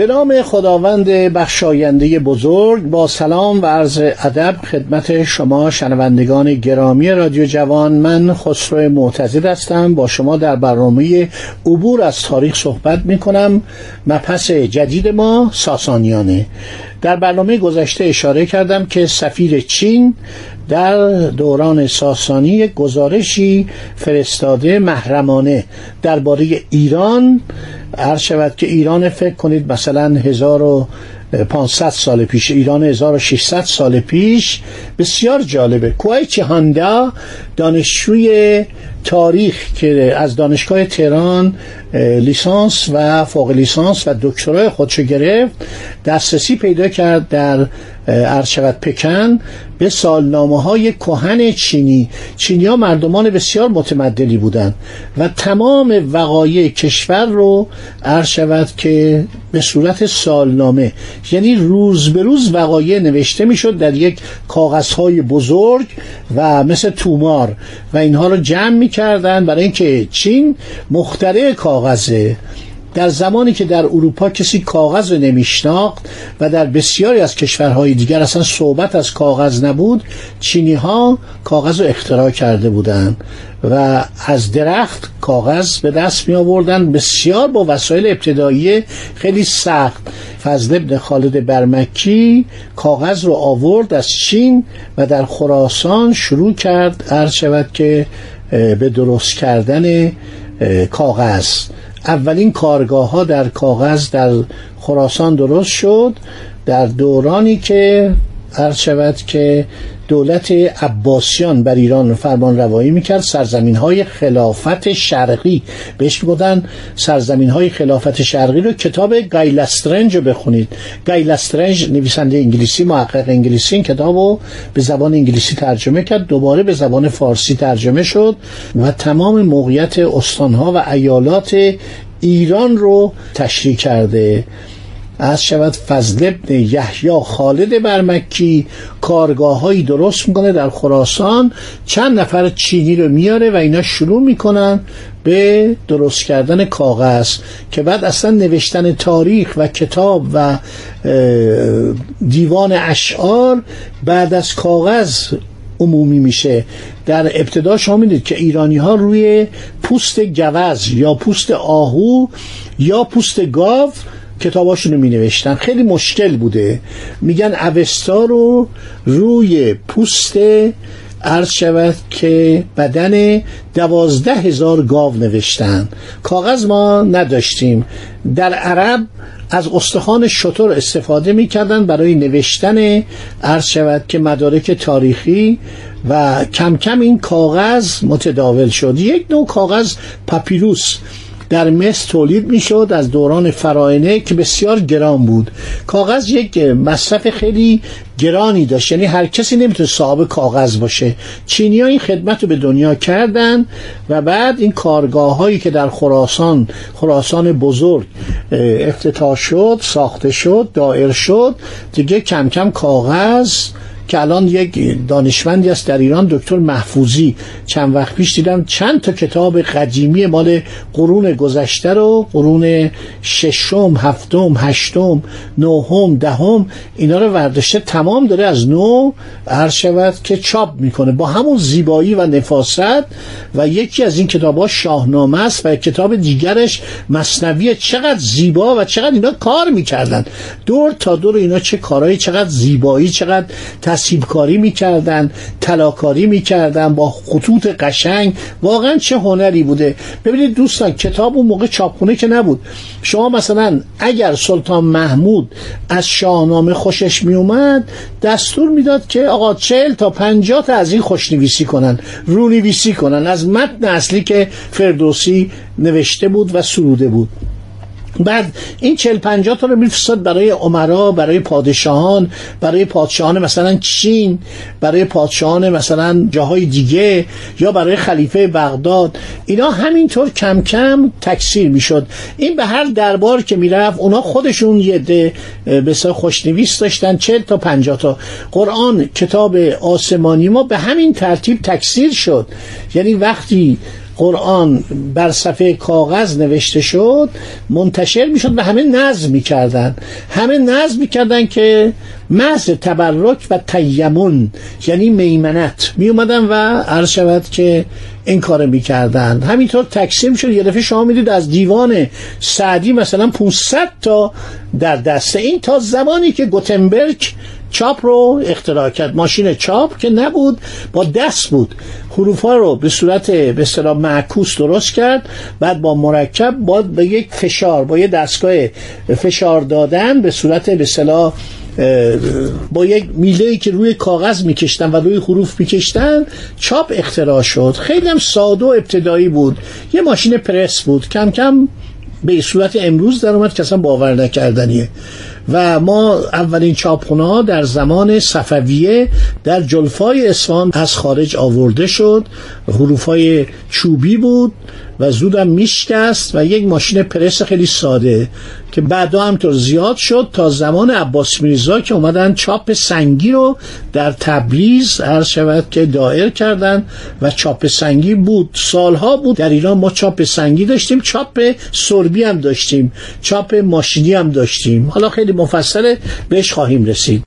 به نام خداوند بخشاینده بزرگ با سلام و عرض ادب خدمت شما شنوندگان گرامی رادیو جوان. من خسرو معتزد هستم. با شما در برنامه عبور از تاریخ صحبت می کنم مپس جدید ما ساسانیانه. در برنامه گذشته اشاره کردم که سفیر چین در دوران ساسانی گزارشی فرستاده محرمانه درباره ایران عرض شود که ایران فکر کنید مثلا 1500 سال پیش ایران 1600 سال پیش بسیار جالبه. کوای چهاندا دانشجوی تاریخ که از دانشگاه تهران لیسانس و فوق لیسانس و دکترای خودشو گرفت. دسترسی پیدا کرد در شود پکن به سالنامه های کهن چینی. چینی ها مردمان بسیار متمدنی بودند و تمام وقایع کشور رو عرض شود که به صورت سالنامه یعنی روز به روز وقایع نوشته می‌شد در یک کاغذهای بزرگ و مثل تومار و اینها رو جمع می‌کردن برای اینکه چین مخترع کاغذه. در زمانی که در اروپا کسی کاغذ نمیشناخت و در بسیاری از کشورهای دیگر اصلا صحبت از کاغذ نبود چینی ها کاغذ رو اختراع کرده بودند و از درخت کاغذ به دست می آوردن بسیار با وسایل ابتدایی خیلی سخت. فضل ابن خالد برمکی کاغذ رو آورد از چین و در خراسان شروع کرد عرض شود که به درست کردن کاغذ. اولین کارگاه ها در کاغذ در خراسان درست شد. در دورانی که عرض شود که دولت عباسیان بر ایران فرمان روایی می‌کرد. سرزمین های خلافت شرقی بهش می‌گفتن سرزمین های خلافت شرقی رو کتاب گایلسترنج رو بخونید. گایلسترنج نویسنده انگلیسی محقق انگلیسی این کتاب رو به زبان انگلیسی ترجمه کرد. دوباره به زبان فارسی ترجمه شد و تمام موقعیت استانها و ایالات ایران رو تشریح کرده. از شود فضل ابن یحیی خالد برمکی کارگاه هایی درست می‌کنه در خراسان. چند نفر چینی رو میاره و اینا شروع می‌کنن به درست کردن کاغذ که بعد اصلا نوشتن تاریخ و کتاب و دیوان اشعار بعد از کاغذ عمومی میشه. در ابتدا شما می‌دید که ایرانی ها روی پوست گوز یا پوست آهو یا پوست گاو کتاباشونو می نوشتن خیلی مشکل بوده. میگن اوستا رو روی پوست عرض شود که بدن دوازده هزار گاو نوشتن. کاغذ ما نداشتیم. در عرب از استخوان شطور استفاده می‌کردن برای نوشتن عرض شود که مدارک تاریخی و کم کم این کاغذ متداول شد. یک نوع کاغذ پاپیروس. در مصر تولید می‌شد از دوران فراینه که بسیار گران بود. کاغذ یک مصرف خیلی گرانی داشت. یعنی هر کسی نمی‌تونه صاحب کاغذ باشه. چینی ها این خدمت رو به دنیا کردن و بعد این کارگاه هایی که در خراسان خراسان بزرگ افتتاح شد ساخته شد دائر شد دیگه کم کم کاغذ که الان یک دانشمندی است در ایران دکتر محفوظی. چند وقت پیش دیدم چند تا کتاب قدیمی مال قرون گذشته رو قرون ششم هفتم هشتم نهم دهم اینا رو ورداشته. تمام داره از نو عرض شود که چاپ می‌کنه. با همون زیبایی و نفاست و یکی از این کتاب ها شاهنامه است و کتاب دیگرش مصنوی چقدر زیبا و چقدر اینا کار می‌کردن. دور تا دور اینا چه کارهایی چقدر زیبایی چقدر نصیبکاری می‌کردن تلاکاری می‌کردن با خطوط قشنگ. واقعا چه هنری بوده. ببینید دوستان کتاب اون موقع چاپخونه که نبود. شما مثلا اگر سلطان محمود از شاهنامه خوشش میومد دستور می‌داد که آقا چهل تا پنجاه تا از این خوشنویسی کنن رونویسی کنن. از متن اصلی که فردوسی نوشته بود و سروده بود. بعد این چل پنجاه تا رو میفرستاد برای عمرا برای پادشاهان برای پادشاهان مثلا چین برای پادشاهان مثلا جاهای دیگه یا برای خلیفه بغداد. اینا همینطور کم کم تکثیر می‌شد. این به هر دربار که می‌رفت اونا خودشون یه ده بسیار خوشنویس داشتن چل تا پنجاه تا. قرآن کتاب آسمانی ما به همین ترتیب تکثیر شد. یعنی وقتی قرآن بر صفحه کاغذ نوشته شد منتشر می‌شد و همه نظم می‌کردن. همه نظم می‌کردن که محض تبرک و تیمون یعنی میمنت می اومدن و عرض شود که این کار می‌کردن. همینطور تقسیم شد. یه دفعه شما می‌دید از دیوان سعدی مثلا 500 تا در دسته. این تا زمانی که گوتنبرگ چاپ رو اختراع کرد. ماشین چاپ که نبود با دست بود. حروف ها رو به صورت به اصطلاح معکوس درست کرد بعد با مرکب با یک فشار با یه دستگاه فشار دادن به صورت به اصطلاح با یک میله که روی کاغذ میکشتن و روی حروف میکشتن چاپ اختراع شد. خیلی هم ساده و ابتدایی بود. یه ماشین پرس بود. کم کم به صورت امروز در اومد که اصلا باور نکردنیه. و ما اولین چاپخونه ها در زمان صفویه در جلفای اصفهان از خارج آورده شد. حروف های چوبی بود. و زودم میشکست و یک ماشین پرس خیلی ساده که بعدا همطور زیاد شد تا زمان عباس میرزا که اومدن چاپ سنگی رو در تبریز هر شود که دایر کردن و چاپ سنگی بود. سالها بود در ایران ما چاپ سنگی داشتیم چاپ سربی هم داشتیم چاپ ماشینی هم داشتیم. حالا خیلی مفصل بهش خواهیم رسید.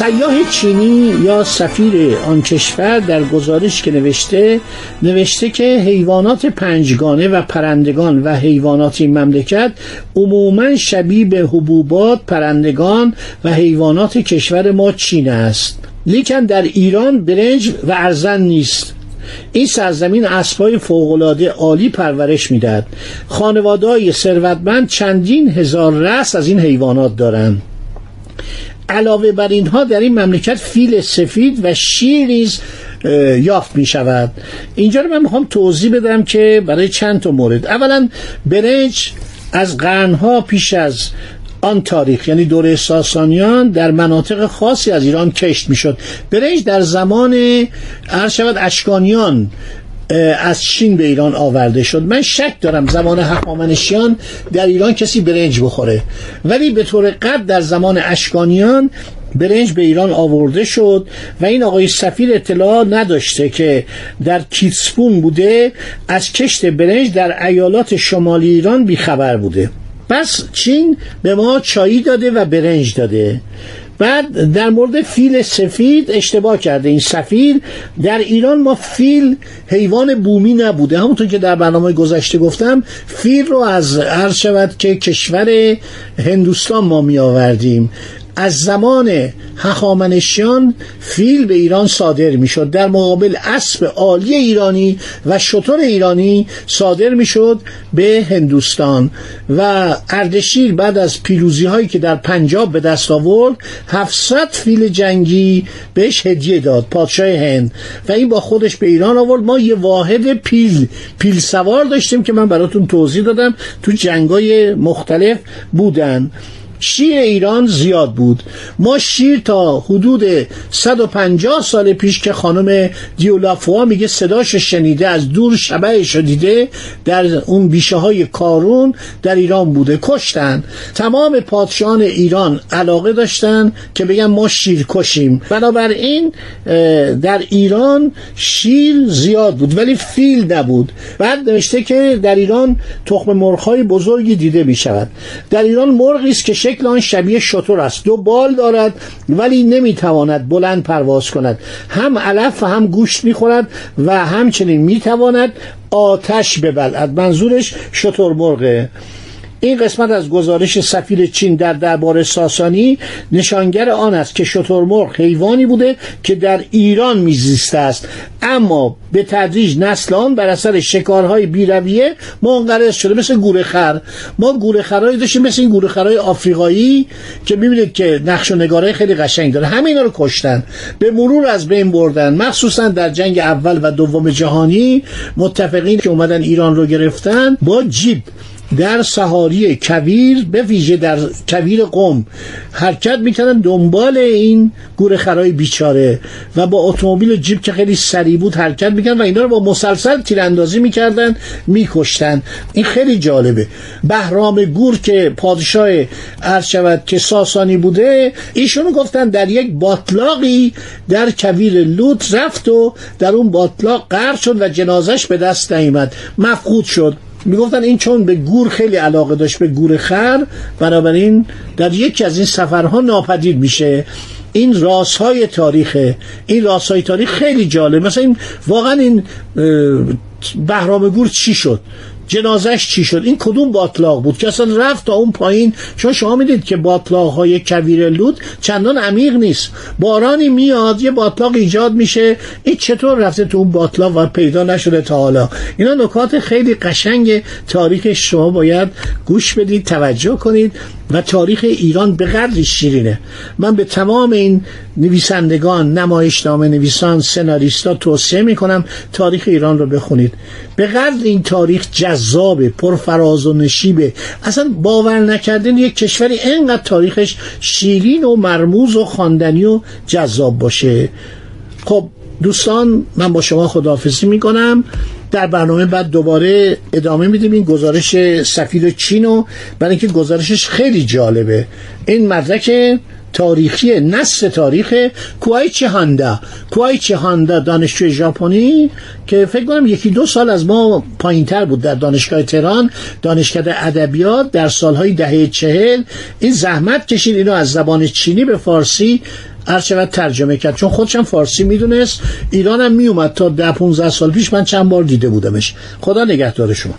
سیاه چینی یا سفیر آن کشور در گزارش که نوشته نوشته که حیوانات پنجگانه و پرندگان و حیوانات این مملکت عموما شبیه به حبوبات پرندگان و حیوانات کشور ما چین است. لیکن در ایران برنج و ارزن نیست. این سرزمین اسبای فوقالعاده عالی پرورش می‌دهد. خانواده‌های ثروتمند چندین هزار رس از این حیوانات دارند. علاوه بر اینها در این مملکت فیل سفید و شیریز یافت می شود اینجا رو من می‌خوام توضیح بدم که برای چند تا مورد. اولا برنج از قرنها پیش از آن تاریخ یعنی دوره ساسانیان در مناطق خاصی از ایران کشت می‌شد. برنج در زمان شود اشکانیان از چین به ایران آورده شد. من شک دارم زمان هخامنشیان در ایران کسی برنج بخوره. ولی به طور قد در زمان اشکانیان برنج به ایران آورده شد و این آقای سفیر اطلاع نداشته که در کیتسپون بوده از کشت برنج در ایالات شمالی ایران بیخبر بوده. پس چین به ما چایی داده و برنج داده. بعد در مورد فیل سفید اشتباه کرده. این سفیر در ایران ما فیل حیوان بومی نبوده. همونطور که در برنامه گذشته گفتم فیل رو از عرض شود که کشور هندوستان ما می آوردیم از زمان هخامنشیان فیل به ایران صادر می‌شد. در مقابل اسب عالی ایرانی و شطور ایرانی صادر می‌شد به هندوستان و اردشیر بعد از پیروزی هایی که در پنجاب به دست آورد 700 فیل جنگی بهش هدیه داد پادشاه هند. و این با خودش به ایران آورد. ما یه واحد پیل پیل سوار داشتیم که من براتون توضیح دادم. تو جنگای مختلف بودن. شیر ایران زیاد بود. ما شیر تا حدود 150 سال پیش که خانم دیولافوا میگه صداش شنیده از دور شبهش دیده در اون بیشه های کارون در ایران بوده کشتن. تمام پادشاهان ایران علاقه داشتن که بگن ما شیر کشیم. بنابراین در ایران شیر زیاد بود ولی فیل نبود. بعد نوشته که در ایران تخم مرغ‌های بزرگی دیده می شود در ایران مرغی است که شکل آن شبیه شطور است. دو بال دارد ولی نمی‌تواند بلند پرواز کند. هم علف و هم گوشت می‌خورد و همچنین می‌تواند آتش ببلد. منظورش شطور مرغه این قسمت از گزارش سفیر چین در دربار ساسانی نشانگر آن است که شترمرغ حیوانی بوده که در ایران میزیسته است. اما به تدریج نسل آن بر اثر شکارهای بیرویه منقرض شده مثل گورخر ما گورخرهایی داشتیم مثل این گورخرهای آفریقایی که می‌بینید که نقش و نگاره خیلی قشنگ داره. همینا رو کشتن. به مرور از بین بردن مخصوصا در جنگ اول و دوم جهانی متفقین که اومدن ایران رو گرفتن با جیب در سهاری کویر به ویژه در کویر قم حرکت می‌کردن دنبال این گورخرای بیچاره و با اتومبیل جیب که خیلی سریع بود حرکت می‌کردن و اینا رو با مسلسل تیراندازی می‌کردن میکشتن. این خیلی جالبه. بهرام گور که پادشاه عرض شود که ساسانی بوده ایشونو گفتن در یک باطلاقی در کویر لوت رفت و در اون باطلاق غرق شد و جنازش به دست نیامد. مفقود شد. می‌گفتن این چون به گور خیلی علاقه داشت به گور خر بنابراین در یکی از این سفرها ناپدید میشه. این راس های تاریخه این راس های تاریخ خیلی جالب. مثلا این واقعا این بهرام گور چی شد؟ جنازش چی شد؟ این کدوم باطلاق بود؟ که اصلا رفت تا اون پایین. چون شما می‌دید که باطلاق های کویر لود چندان عمیق نیست. بارانی میاد یه باطلاق ایجاد میشه. این چطور رفته تو اون باطلاق و پیدا نشده تا حالا؟ اینا نکات خیلی قشنگ تاریخ شما باید گوش بدید توجه کنید. و تاریخ ایران به قدری شیرینه. من به تمام این نویسندگان نمایشنامه نویسان سناریستا توصیه می‌کنم تاریخ ایران رو بخونید. به قدر این تاریخ جذابه پرفراز و نشیبه. اصلا باور نکردن یک کشوری انقدر تاریخش شیرین و مرموز و خواندنی و جذاب باشه. خب دوستان من با شما خداحافظی می‌کنم. در برنامه بعد دوباره ادامه میدیم. این گزارش سفیر چین و برای اینکه گزارشش خیلی جالبه. این مدرک تاریخی نصف تاریخ کوایچی هاندا. کوایچی هاندا دانشجوی ژاپنی که فکر کنم یکی دو سال از ما پایین تر بود در دانشگاه تهران. دانشکده ادبیات در سالهای دهه چهل. این زحمت کشید اینو از زبان چینی به فارسی هر چقدر ترجمه کرد. چون خودشم فارسی می‌دونست. ایرانم میومد تا ده 15 سال پیش. من چند بار دیده بودمش. خدا نگهدار شما.